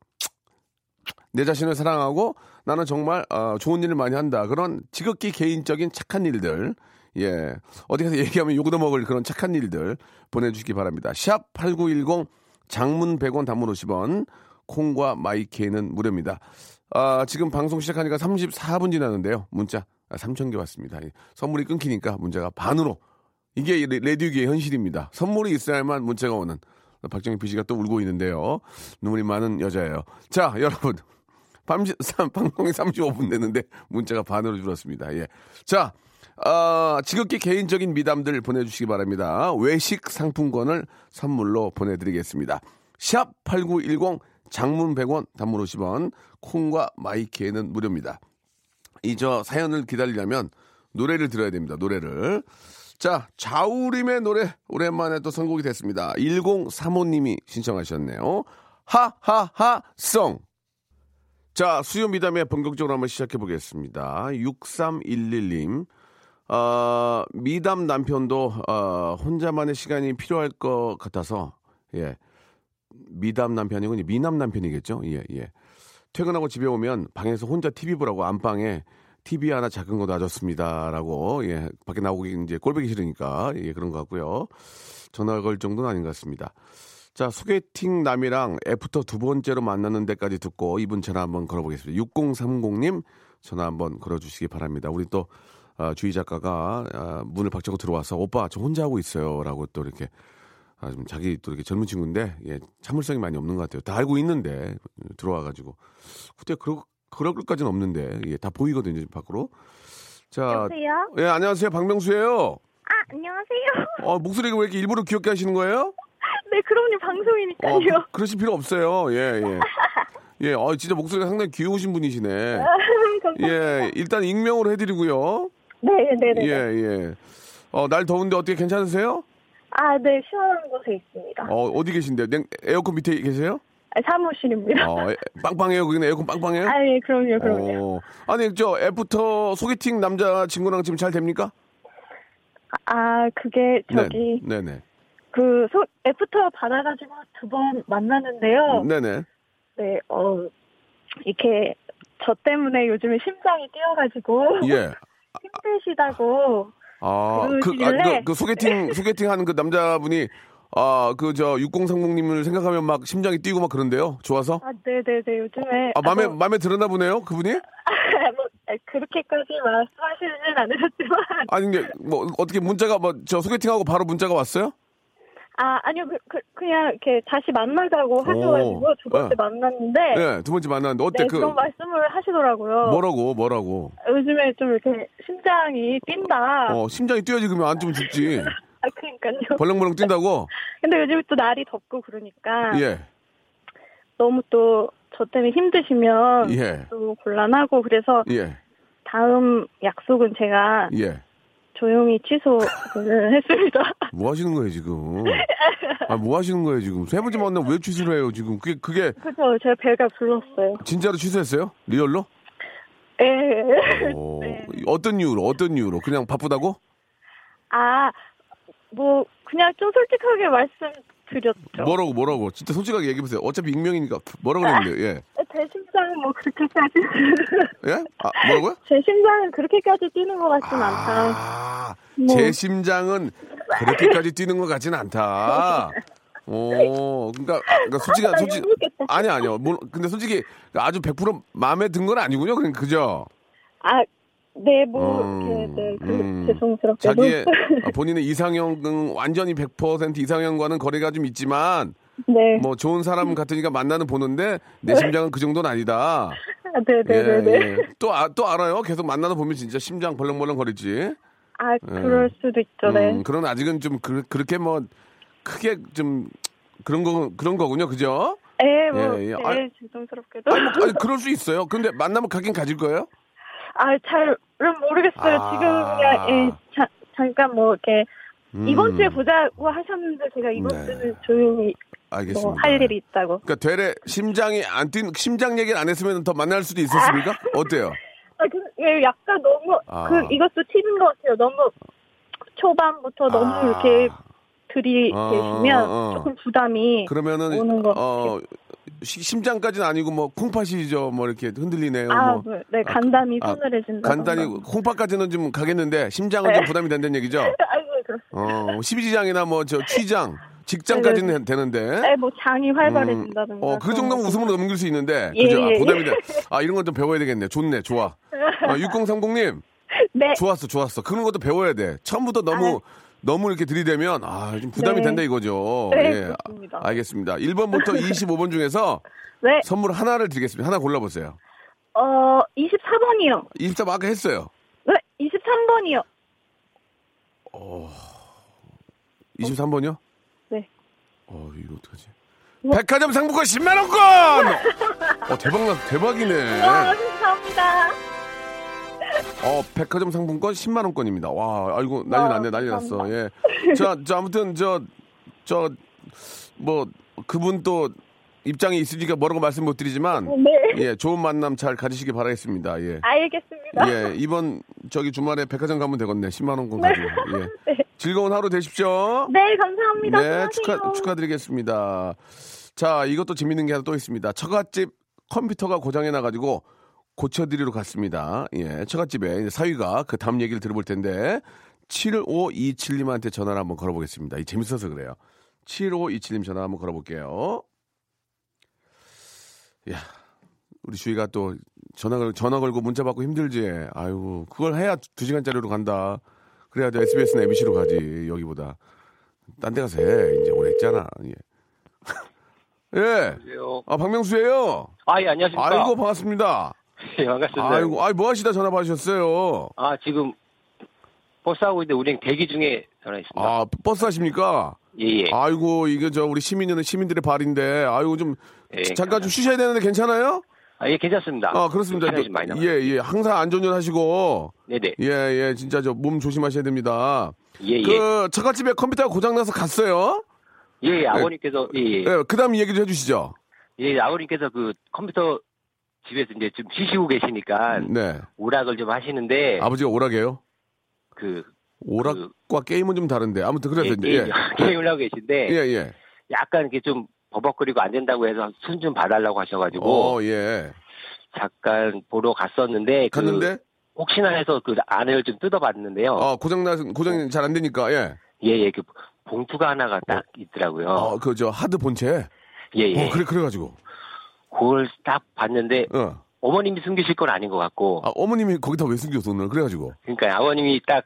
내 자신을 사랑하고 나는 정말 어, 좋은 일을 많이 한다. 그런 지극히 개인적인 착한 일들. 예. 어디 가서 얘기하면 욕도 먹을 그런 착한 일들 보내주시기 바랍니다. 샵 8910 장문 100원 단문 50원 콩과 마이케이는 무료입니다. 아, 지금 방송 시작하니까 34분 지났는데요. 문자 3천 개 왔습니다. 예. 선물이 끊기니까 문자가 반으로 이게 레- 레디우기의 현실입니다. 선물이 있어야만 문자가 오는 박정희 PC가 또 울고 있는데요. 눈물이 많은 여자예요. 자, 여러분. [laughs] 방송이 35분 됐는데 문자가 반으로 줄었습니다. 예. 자, 아, 지극히 개인적인 미담들 보내주시기 바랍니다. 외식 상품권을 선물로 보내드리겠습니다. 샵 8910 장문 100원 단문 50원 콩과 마이키에는 무료입니다. 이 저 사연을 기다리려면 노래를 들어야 됩니다. 노래를. 자, 자우림의 노래 오랜만에 또 선곡이 됐습니다. 1035님이 신청하셨네요. 하하하 송. 자, 수요 미담에 본격적으로 한번 시작해 보겠습니다. 6311님. 어, 미담 남편도 어, 혼자만의 시간이 필요할 것 같아서 예. 미담 남편이고 미남 남편이겠죠. 예, 예. 퇴근하고 집에 오면 방에서 혼자 TV 보라고 안방에 TV 하나 작은 거 놔줬습니다라고 예 밖에 나오기 이제 꼴보기 싫으니까 예 그런 것 같고요. 전화 걸 정도는 아닌 것 같습니다. 자 소개팅 남이랑 애프터 두 번째로 만나는 데까지 듣고 이분 전화 한번 걸어보겠습니다. 6030님 전화 한번 걸어주시기 바랍니다. 우리 또 아, 주희 작가가 아, 문을 박차고 들어와서 오빠 저 혼자 하고 있어요라고 또 이렇게 아, 좀 자기 또 이렇게 젊은 친구인데 예, 참을성이 많이 없는 것 같아요. 다 알고 있는데 들어와가지고 그때 그러 그럴 것까지는 없는데 예, 다 보이거든요 지금 밖으로. 자, 여보세요? 예 안녕하세요 박명수예요. 아, 안녕하세요. 어 목소리가 왜 이렇게 일부러 귀엽게 하시는 거예요? [laughs] 네, 그럼요, 어, 방송이니까요. 그, 러실 필요 없어요. 예 예. [laughs] 예, 어, 진짜 목소리가 상당히 귀여우신 분이시네. [laughs] 예, 일단 익명으로 해드리고요. 네, 네, 네. 예, 예. 어, 날 더운데 어떻게 괜찮으세요? 아, 네, 시원한 곳에 있습니다. 어, 어디 계신데요? 냉, 에어컨 밑에 계세요? 아, 사무실입니다. 어, 에- 빵빵해요? 거기는 에어컨 빵빵해요? 아, 예, 그럼요, 그럼요. 어, 아니, 저, 애프터 소개팅 남자 친구랑 지금 잘 됩니까? 아, 그게 저기 네, 네네. 그 소, 애프터 받아가지고 두 번 만났는데요. 네네. 네, 어 이렇게 저 때문에 요즘에 심장이 뛰어가지고 예. [laughs] 힘드시다고. 아, 그, 아. 그, 그 소개팅, [laughs] 소개팅 하는 그 남자분이, 아, 그, 저, 6030님을 생각하면 막 심장이 뛰고 막 그런데요? 좋아서? 아, 네, 네, 네. 요즘에 아, 마음에, 뭐, 마음에 들었나 보네요? 그분이? [laughs] 뭐, 아, 그렇게까지 말씀하시진 않으셨지만 아니, 이게, 뭐, 어떻게 문자가, 뭐, 저 소개팅하고 바로 문자가 왔어요? 아, 아니요. 그, 그, 냥 이렇게 다시 만나자고 하셔가지고 두 번째 네. 만났는데 예, 두 번째 만났는데, 어때? 네, 그, 그런 말씀을 하시더라고요. 뭐라고, 뭐라고? 요즘에 좀 이렇게 심장이 뛴다. 어, 심장이 뛰어지 그러면 안 좀 죽지. [laughs] 아, 그러니까요. 벌렁벌렁 뛴다고? [laughs] 근데 요즘 또 날이 덥고 그러니까 예, 너무 또 저 때문에 힘드시면 예, 또 곤란하고 그래서 예, 다음 약속은 제가 예. 조용히 취소를 [laughs] 했습니다. 뭐 하시는 거예요, 지금? 아, 뭐 하시는 거예요, 지금? 세 번째 만나면 왜 취소를 해요, 지금? 그게, 그게, 그죠? 제가 배가 불렀어요. 진짜로 취소했어요? 리얼로? 예. 어, [laughs] 네. 어떤 이유로? 어떤 이유로? 그냥 바쁘다고? 아, 뭐 그냥 좀 솔직하게 말씀드렸죠. 뭐라고 뭐라고? 진짜 솔직하게 얘기해 보세요. 어차피 익명이니까 뭐라고 그랬는데? 예. 제 심장은 뭐 그렇게까지 [laughs] 예? 아, 뭐라고요? 제 심장은 그렇게까지 뛰는 것 같진 않다. 아, 뭐. 제 심장은 그렇게까지 뛰는 것 같진 않다. 오, 그러니까, 그러니까 솔직히 나 솔직히. 아니 아니요. 뭐, 근데 솔직히 아주 100% 마음에 든 건 아니군요. 그냥 그죠? 아, 네, 뭐 음, 이렇게 네, 그, 음. 죄송스럽게도 자기의 [laughs] 아, 본인의 이상형은 완전히 100% 이상형과는 거리가 좀 있지만 네, 뭐 좋은 사람 같으니까 만나는 보는데 내 심장은 그 정도는 아니다. 아, 네, 네, 네, 네. 예, 예. 또, 아, 또 알아요? 계속 만나다 보면 진짜 심장 벌렁벌렁 거리지. 아, 그럴 수도 있죠, 네. 음, 그런 아직은 좀 그, 렇게 뭐 크게 좀 그런 거 그런 거군요, 그죠? 예, 뭐, 예, 예. 네, 아니, 죄송스럽게도. 아니, 뭐, 아니, 그럴 수 있어요. 근데 만나면 가긴 가질 거예요? 아, 잘은 모르겠어요. 아. 지금 그냥, 예, 자, 잠깐 뭐, 이렇게, 음, 이번 주에 보자고 하셨는데, 제가 이번 네. 주는 조용히 알겠습니다. 뭐, 할 일이 있다고. 그러니까 되레 심장이 안 뛴, 심장 얘기를 안 했으면 더 만날 수도 있었습니까? 어때요? 아, 그, 예, 약간 너무, 아. 그, 이것도 튀는 것 같아요. 너무, 초반부터 너무 아. 이렇게 들이대시면 어, 어, 어. 조금 부담이 그러면은 오는 것 어 시- 심장까지는 아니고 뭐 콩팥이죠, 뭐 이렇게 흔들리네요. 아, 뭐 뭐, 네, 간담이 아, 서늘해진다. 간단히 콩팥까지는 좀 가겠는데 심장은 좀 부담이 된다는 얘기죠. [laughs] 아이고, 그렇습니다. 어, 12지장이나 뭐 저 취장, 직장까지는 되는데. 네, 뭐, 장이 활발해진다든가. 어, 그 정도면 웃음으로 넘길 수 있는데. 예, 그죠? 아, 예, 부담이 돼. 아, 이런 건 좀 배워야 되겠네. 좋네, 좋아. 어, 6030님, [laughs] 네. 좋았어, 좋았어. 그런 것도 배워야 돼. 처음부터 너무, 너무 이렇게 들이대면, 아, 좀 부담이 네. 된다 이거죠. 네, 예. 그렇습니다. 알겠습니다. 1번부터 25번 [laughs] 중에서 네. 선물 하나를 드리겠습니다. 하나 골라 보세요. 어, 24번이요. 24번 아까 했어요. 네, 23번이요. 23번이요? 네. 어, 이거 어떡하지? 뭐? 백화점 상품권 10만원권! 어, 대박, 나, 대박이네. 와, 감사합니다. 어, 백화점 상품권 10만 원권입니다. 와, 아이고 난리 와, 났네, 난리 났어. 예. 자, 저 아무튼 저 저 뭐 그분 또 입장이 있으니까 뭐라고 말씀 못 드리지만 네. 예, 좋은 만남 잘 가지시기 바라겠습니다. 예. 알겠습니다. 예, 이번 저기 주말에 백화점 가면 되겠네. 10만 원권 가지고. 예. 네. 즐거운 하루 되십시오. 네, 감사합니다. 네. 축하, 축하드리겠습니다. 자, 이것도 재밌는 게 하나 또 있습니다. 처갓집 컴퓨터가 고장이 나가지고 고쳐드리러 갔습니다. 예, 처갓집에 사위가 그 다음 얘기를 들어볼 텐데, 7527님한테 전화를 한번 걸어보겠습니다. 이 재밌어서 그래요. 7527님 전화 한번 걸어볼게요. 야, 우리 주희가 또 전화, 걸- 전화 걸고 문자 받고 힘들지. 아이고, 그걸 해야 두 시간짜리로 간다. 그래야 돼. SBS나 MBC로 가지, 여기보다. 딴 데 가서 해. 이제 오래 했잖아. 예. [laughs] 예. 아, 박명수예요 아, 예, 안녕하십니까. 아이고, 반갑습니다. 예, 반갑습니다. 아이고, 아이, 뭐 하시다 전화 받으셨어요? 아, 지금 버스 하고 있는데 우리 대기 중에 전화했습니다. 아, 버스 하십니까? 예, 예. 아이고 이게 저 우리 시민은 시민들의 발인데 아이고 좀 예, 잠깐 좀 쉬셔야 되는데 괜찮아요? 아, 예, 괜찮습니다. 아 그렇습니다. 남았어요. 예, 예. 항상 안전운전 하시고 네네. 예, 예. 진짜 저 몸 조심하셔야 됩니다. 예, 예. 그 처갓집에 컴퓨터가 고장 나서 갔어요. 예, 예, 아버님께서, 예, 예. 예, 그 다음 얘기 좀 해주시죠. 예, 아버님께서 그 컴퓨터 집에서 이제 좀 쉬시고 계시니까 네. 오락을 좀 하시는데 아버지가 오락이에요. 그 오락과 게임은 좀 다른데 아무튼 그래서 예, 이제 [laughs] 예. 게임을 하고 계신데 예, 예. 약간 이렇게 좀 버벅거리고 안 된다고 해서 손좀 봐달라고 하셔가지고 어, 예. 잠깐 보러 갔었는데 그 갔는데 혹시나 해서 그 안을 좀 뜯어봤는데요. 어, 고장 나 고장이 잘 안 되니까 예. 예 예 그 봉투가 하나가 딱 있더라고요. 어, 그 저 하드 본체. 예예. 어, 그래 그래 가지고. 그걸 딱 봤는데 어. 어머님이 숨기실 건 아닌 것 같고 아, 어머님이 거기다 왜 숨겨 돈을 그래 가지고. 그러니까 아버님이 딱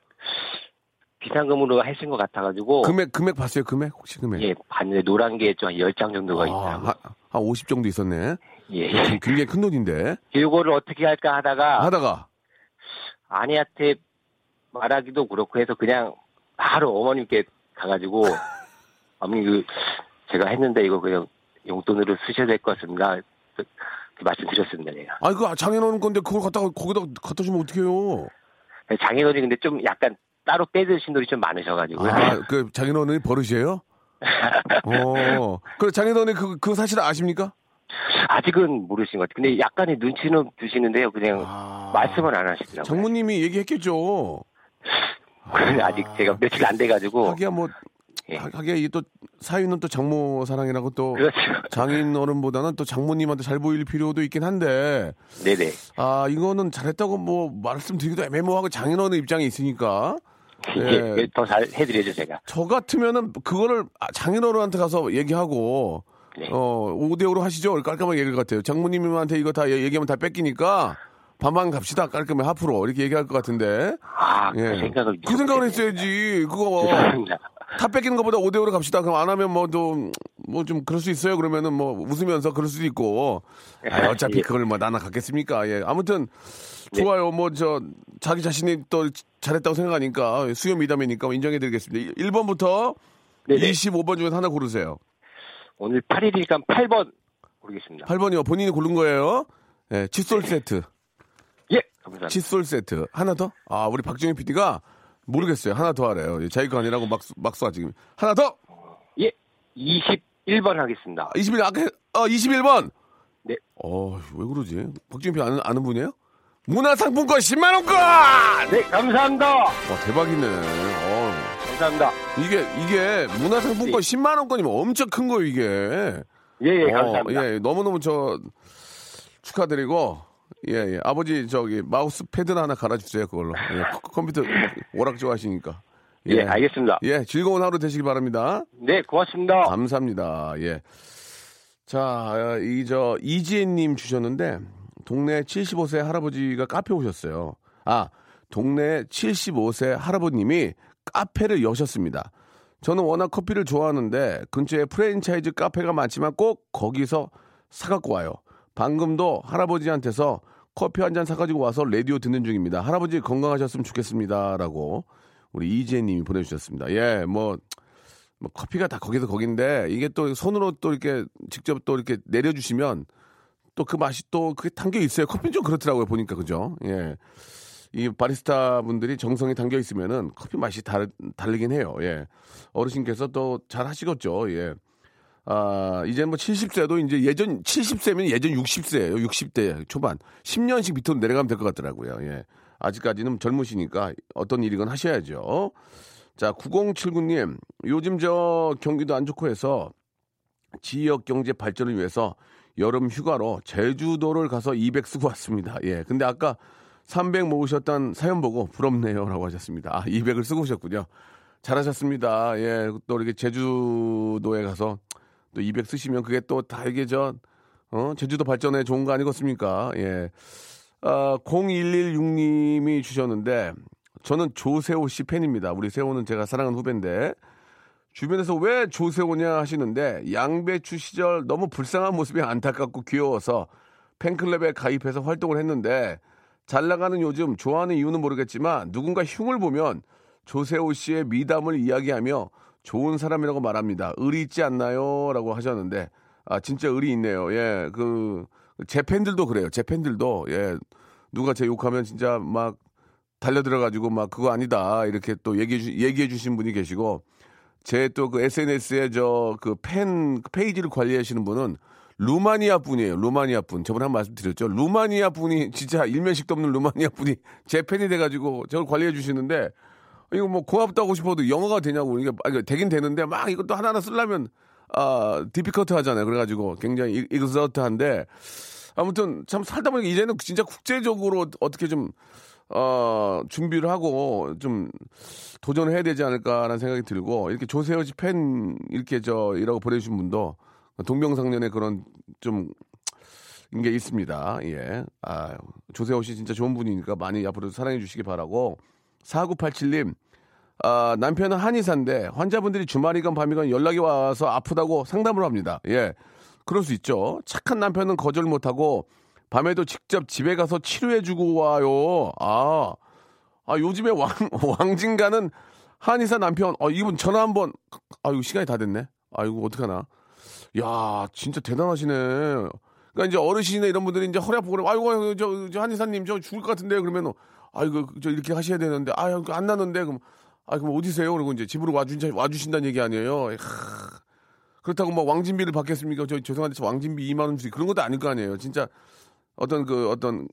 비상금으로 하신 것 같아가지고 금액 금액 봤어요? 금액 혹시 금액? 예 봤는데 노란 게좀한 10장 정도가 아, 있더라고요. 한, 한 50 정도 있었네. 예. 지금 굉장히 큰 돈인데. 이거를 어떻게 할까 하다가 하다가 아내한테 말하기도 그렇고 해서 그냥 바로 어머님께 가가지고 [laughs] 어머니 그 제가 했는데 이거 그냥 용돈으로 쓰셔야 될 것 같습니다. 그, 그 말씀드렸습니다 제가. 아이 그 장인어른 건데 그걸 갖다가 거기다 갖다 주면 어떡해요? 장인어른이 근데 좀 약간 따로 빼드신 돈이 좀 많으셔가지고 아, 그 장인어른이 버릇이에요? [laughs] 어. 그 장인어른이 그, 그 사실 아십니까? 아직은 모르신 것 같아요. 근데 약간의 눈치는 주시는데요. 그냥 아. 말씀은 안 하시더라고요. 장모님이 얘기했겠죠. [laughs] 근데 아직 제가 며칠 안 돼가지고 하기야 뭐 예. 하- 하기야 이게 또 사위는 또 장모 사랑이라고 또 그렇죠. 장인 어른보다는 또 장모님한테 잘 보일 필요도 있긴 한데 네네. 아 이거는 잘했다고 뭐 말씀드리기도 애매모호하고 장인 어른 입장에 있으니까 예. 예. 더잘 해드려죠 제가. 저 같으면은 그거를 아, 장인 어른한테 가서 얘기하고 네. 어 5대5로 하시죠 깔끔하게 얘기할 것 같아요 장모님한테 이거 다 얘- 얘기하면 다 뺏기니까 반반 갑시다 깔끔히 앞으로 이렇게 얘기할 것 같은데 아, 예. 그 생각을 그 생각을. 했어야지 그거 [laughs] 죄송합니다. 다 뺏기는 것보다 5대5로 갑시다. 그럼 안 하면 뭐 좀, 뭐 좀 그럴 수 있어요. 그러면은 뭐 웃으면서 그럴 수도 있고. 아, 어차피 예. 그걸 뭐 나나 갖겠습니까. 예. 아무튼 좋아요. 뭐 저 자기 자신이 또 잘했다고 생각하니까 수요 미담이니까 인정해드리겠습니다. 1번부터 네네. 25번 중에서 하나 고르세요. 오늘 8일이니까 8번 고르겠습니다. 8번이요. 본인이 고른 거예요. 예, 칫솔 세트. 예, 감사합니다. 칫솔 세트. 하나 더? 아, 우리 박정희 PD가 모르겠어요. 하나 더 하래요. 예, 자기 거 아니라고 막, 막 쏴, 지금. 하나 더! 예, 21번 하겠습니다. 21, 아까, 어, 21번! 네. 어, 왜 그러지? 박진표 아는, 아는 분이에요? 문화상품권 10만원권! 네, 감사합니다. 와, 대박이네. 어, 감사합니다. 이게, 이게 문화상품권 네. 10만원권이면 엄청 큰 거예요, 이게. 예, 예, 어, 감사합니다. 예, 너무너무 저, 축하드리고, 예, 예. 아버지, 저기, 마우스 패드나 하나 갈아주세요, 그걸로. 예, 컴- 컴퓨터 오락 좋아하시니까. 예, 알겠습니다. 예, 즐거운 하루 되시기 바랍니다. 네, 고맙습니다. 감사합니다. 예. 자, 이 저 이지혜님 주셨는데 동네 75세 할아버지가 카페 오셨어요. 아, 동네 75세 할아버님이 카페를 여셨습니다. 저는 워낙 커피를 좋아하는데 근처에 프랜차이즈 카페가 많지만 꼭 거기서 사갖고 와요. 방금도 할아버지한테서 커피 한 잔 사가지고 와서 라디오 듣는 중입니다. 할아버지 건강하셨으면 좋겠습니다 라고 우리 이지혜님이 보내주셨습니다. 예, 뭐 뭐 커피가 다 거기서 거긴데 이게 또 손으로 또 이렇게 직접 또 이렇게 내려주시면 또 그 맛이 또 그게 담겨 있어요. 커피는 좀 그렇더라고요 보니까 그죠? 예. 이 바리스타 분들이 정성이 담겨 있으면은 커피 맛이 다르, 다르긴 해요. 예. 어르신께서 또 잘 하시겠죠. 예. 아, 이제 뭐 70세도 이제 예전 70세면 예전 60세예요. 60대 초반. 10년씩 밑으로 내려가면 될 것 같더라고요. 예. 아직까지는 젊으시니까 어떤 일이건 하셔야죠. 자, 9079님, 요즘 저 경기도 안 좋고 해서 지역 경제 발전을 위해서 여름 휴가로 제주도를 가서 200 쓰고 왔습니다. 예. 근데 아까 300 모으셨던 사연 보고 부럽네요. 라고 하셨습니다. 아, 200을 쓰고 오셨군요. 잘하셨습니다. 예. 또 이렇게 제주도에 가서 또 200 쓰시면 그게 또 다 이게 저, 어, 제주도 발전에 좋은 거 아니겠습니까? 예. 아, 0116님이 주셨는데 저는 조세호 씨 팬입니다. 우리 세호는 제가 사랑하는 후배인데 주변에서 왜 조세호냐 하시는데 양배추 시절 너무 불쌍한 모습이 안타깝고 귀여워서 팬클럽에 가입해서 활동을 했는데 잘 나가는 요즘 좋아하는 이유는 모르겠지만 누군가 흉을 보면 조세호 씨의 미담을 이야기하며 좋은 사람이라고 말합니다. 의리 있지 않나요? 라고 하셨는데, 아, 진짜 의리 있네요. 예, 그, 제 팬들도 그래요. 제 팬들도, 예, 누가 제 욕하면 진짜 막 달려들어 가지고 막 그거 아니다. 이렇게 또 얘기해, 주, 얘기해 주신 분이 계시고, 제 또 그 SNS에 저 그 팬 페이지를 관리하시는 분은 루마니아 분이에요. 루마니아 분. 저번에 한 말씀 드렸죠. 루마니아 분이 진짜 일면식도 없는 루마니아 분이 제 팬이 돼가지고 저를 관리해 주시는데 이거 뭐 고맙다고 싶어도 영어가 되냐고 이게 되긴 되는데 막 이것도 하나하나 쓰려면 아 디피커트 하잖아요. 그래가지고 굉장히 익서트한데 아무튼 참 살다 보니까 이제는 진짜 국제적으로 어떻게 좀 어, 준비를 하고 좀 도전을 해야 되지 않을까라는 생각이 들고 이렇게 조세호 씨 팬 이렇게 저 이라고 보내주신 분도 동병상련의 그런 좀 게 있습니다. 예. 아, 조세호 씨 진짜 좋은 분이니까 많이 앞으로 사랑해 주시기 바라고 4987님 아, 남편은 한의사인데 환자분들이 주말이건 밤이건 연락이 와서 아프다고 상담을 합니다. 예. 그럴 수 있죠. 착한 남편은 거절 못하고 밤에도 직접 집에 가서 치료해주고 와요. 아, 아 요즘에 왕, [laughs] 왕진가는 한의사 남편, 어, 이분 전화 한 번, 아이고, 시간이 다 됐네. 아이고, 어떡하나. 야, 진짜 대단하시네. 그러니까 이제 어르신이나 이런 분들이 이제 허리 아프고. 아이고, 저, 저 한의사님 저 죽을 것 같은데 그러면 아이고, 저 이렇게 하셔야 되는데, 아유, 안 나는데 그럼, 아, 그럼 어디세요? 그리고 이제 집으로 와주신, 와주신다는 얘기 아니에요. 하, 그렇다고 뭐 왕진비를 받겠습니까? 저 죄송한데 저 왕진비 2만 원 주기 그런 것도 아닐 거 아니에요. 진짜 어떤 그 어떤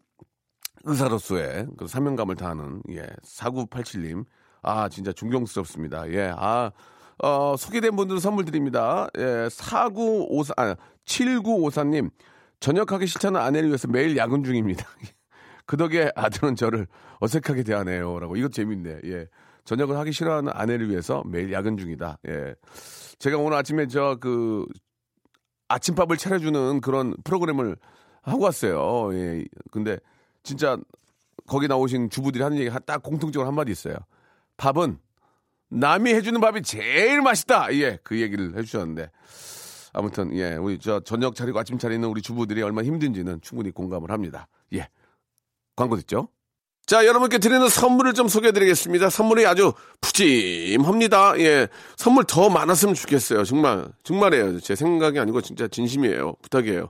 의사로서의 그 사명감을 다하는 예 4987님 아 진짜 존경스럽습니다. 예아 어, 소개된 분들은 선물 드립니다. 예 4954, 아, 7954님 전역하기 싫다는 아내를 위해서 매일 야근 중입니다. [laughs] 그 덕에 아들은 저를 어색하게 대하네요. 라고. 이것 재밌네. 예. 전역을 하기 싫어하는 아내를 위해서 매일 야근 중이다. 예. 제가 오늘 아침에 저 그 아침밥을 차려주는 그런 프로그램을 하고 왔어요. 예. 근데 진짜 거기 나오신 주부들이 하는 얘기 딱 공통적으로 한마디 있어요. 밥은 남이 해주는 밥이 제일 맛있다. 예. 그 얘기를 해주셨는데. 아무튼, 예. 우리 저 저녁 차리고 아침 차리는 우리 주부들이 얼마나 힘든지는 충분히 공감을 합니다. 예. 광고 듣죠? 자, 여러분께 드리는 선물을 좀 소개해 드리겠습니다. 선물이 아주 푸짐합니다. 예. 선물 더 많았으면 좋겠어요. 정말, 정말이에요. 제 생각이 아니고 진짜 진심이에요. 부탁이에요.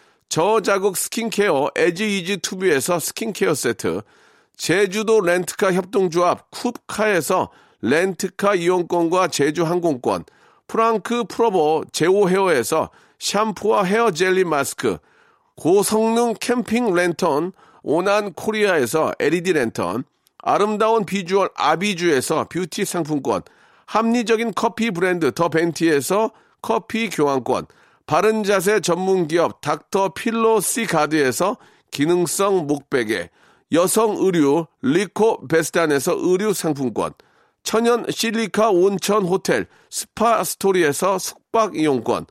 저자극 스킨케어 에지이지 투비에서 스킨케어 세트, 제주도 렌트카 협동조합 쿱카에서 렌트카 이용권과 제주 항공권, 프랑크 프로보 제오 헤어에서 샴푸와 헤어 젤리 마스크, 고성능 캠핑 랜턴 오난 코리아에서 LED 랜턴, 아름다운 비주얼 아비주에서 뷰티 상품권, 합리적인 커피 브랜드 더 벤티에서 커피 교환권, 바른 자세 전문 기업 닥터 필로 시 가드에서 기능성 목베개, 여성 의류 리코 베스탄에서 의류 상품권, 천연 실리카 온천 호텔 스파 스토리에서 숙박 이용권,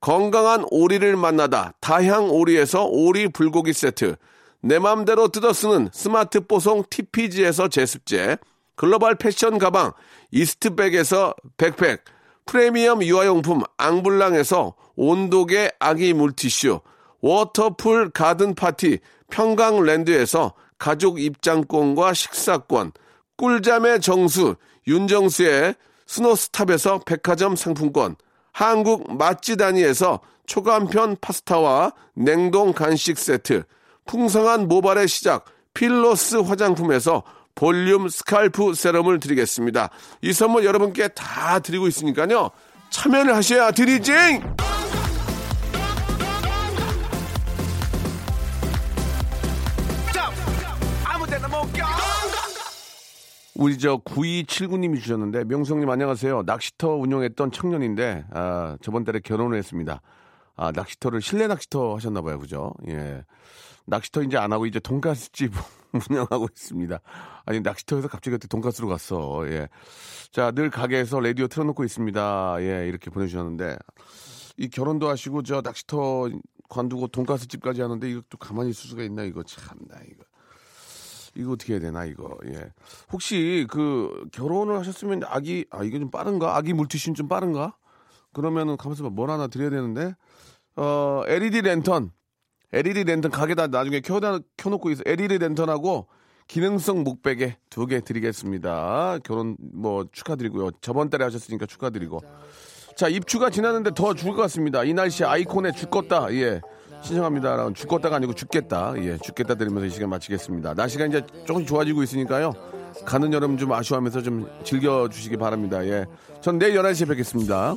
건강한 오리를 만나다 다향 오리에서 오리 불고기 세트, 내 맘대로 뜯어 쓰는 스마트 뽀송 TPG에서 제습제, 글로벌 패션 가방 이스트팩에서 백팩, 프리미엄 유아용품 앙블랑에서 온도계 아기 물티슈, 워터풀 가든 파티 평강랜드에서 가족 입장권과 식사권, 꿀잠의 정수 윤정수의 스노스탑에서 백화점 상품권, 한국 맛지다니에서 초간편 파스타와 냉동 간식 세트, 풍성한 모발의 시작 필로스 화장품에서 볼륨 scalp 세럼을 드리겠습니다. 이 선물 여러분께 다 드리고 있으니까요. 참여를 하셔야 드리지! 우리 저 9279님이 주셨는데 명성님 안녕하세요. 낚시터 운영했던 청년인데 아, 저번 달에 결혼을 했습니다. 아, 낚시터를 실내 낚시터 하셨나 봐요. 그죠? 예. 낚시터 이제 안 하고 이제 돈가스집 [laughs] 운영하고 있습니다. 아니 낚시터에서 갑자기 어떻게 돈가스로 갔어. 예. 자, 늘 가게에서 라디오 틀어놓고 있습니다. 예, 이렇게 보내주셨는데. 이 결혼도 하시고 저 낚시터 관두고 돈가스 집까지 하는데 이것도 가만히 있을 수가 있나? 이거 참나 이거. 이거 어떻게 해야 되나 이거? 예. 혹시 그 결혼을 하셨으면 아기 아 이거 좀 빠른가? 아기 물티슈는 좀 빠른가? 그러면은 가만있어 봐뭘 하나 드려야 되는데? 어 LED 랜턴 LED 랜턴 가게다 나중에 켜다 켜놓고 있어 LED 랜턴하고 기능성 목베개 두 개 드리겠습니다 결혼 뭐 축하드리고요 저번 달에 하셨으니까 축하드리고 자, 입추가 지났는데 더 죽을 것 같습니다. 이 날씨 아이콘에 죽겠다. 예. 신청합니다. 죽겠다가 아니고 죽겠다. 예. 죽겠다 드리면서 이 시간 마치겠습니다. 날씨가 이제 조금씩 좋아지고 있으니까요. 가는 여름 좀 아쉬워하면서 좀 즐겨주시기 바랍니다. 예. 전 내일 11시에 뵙겠습니다.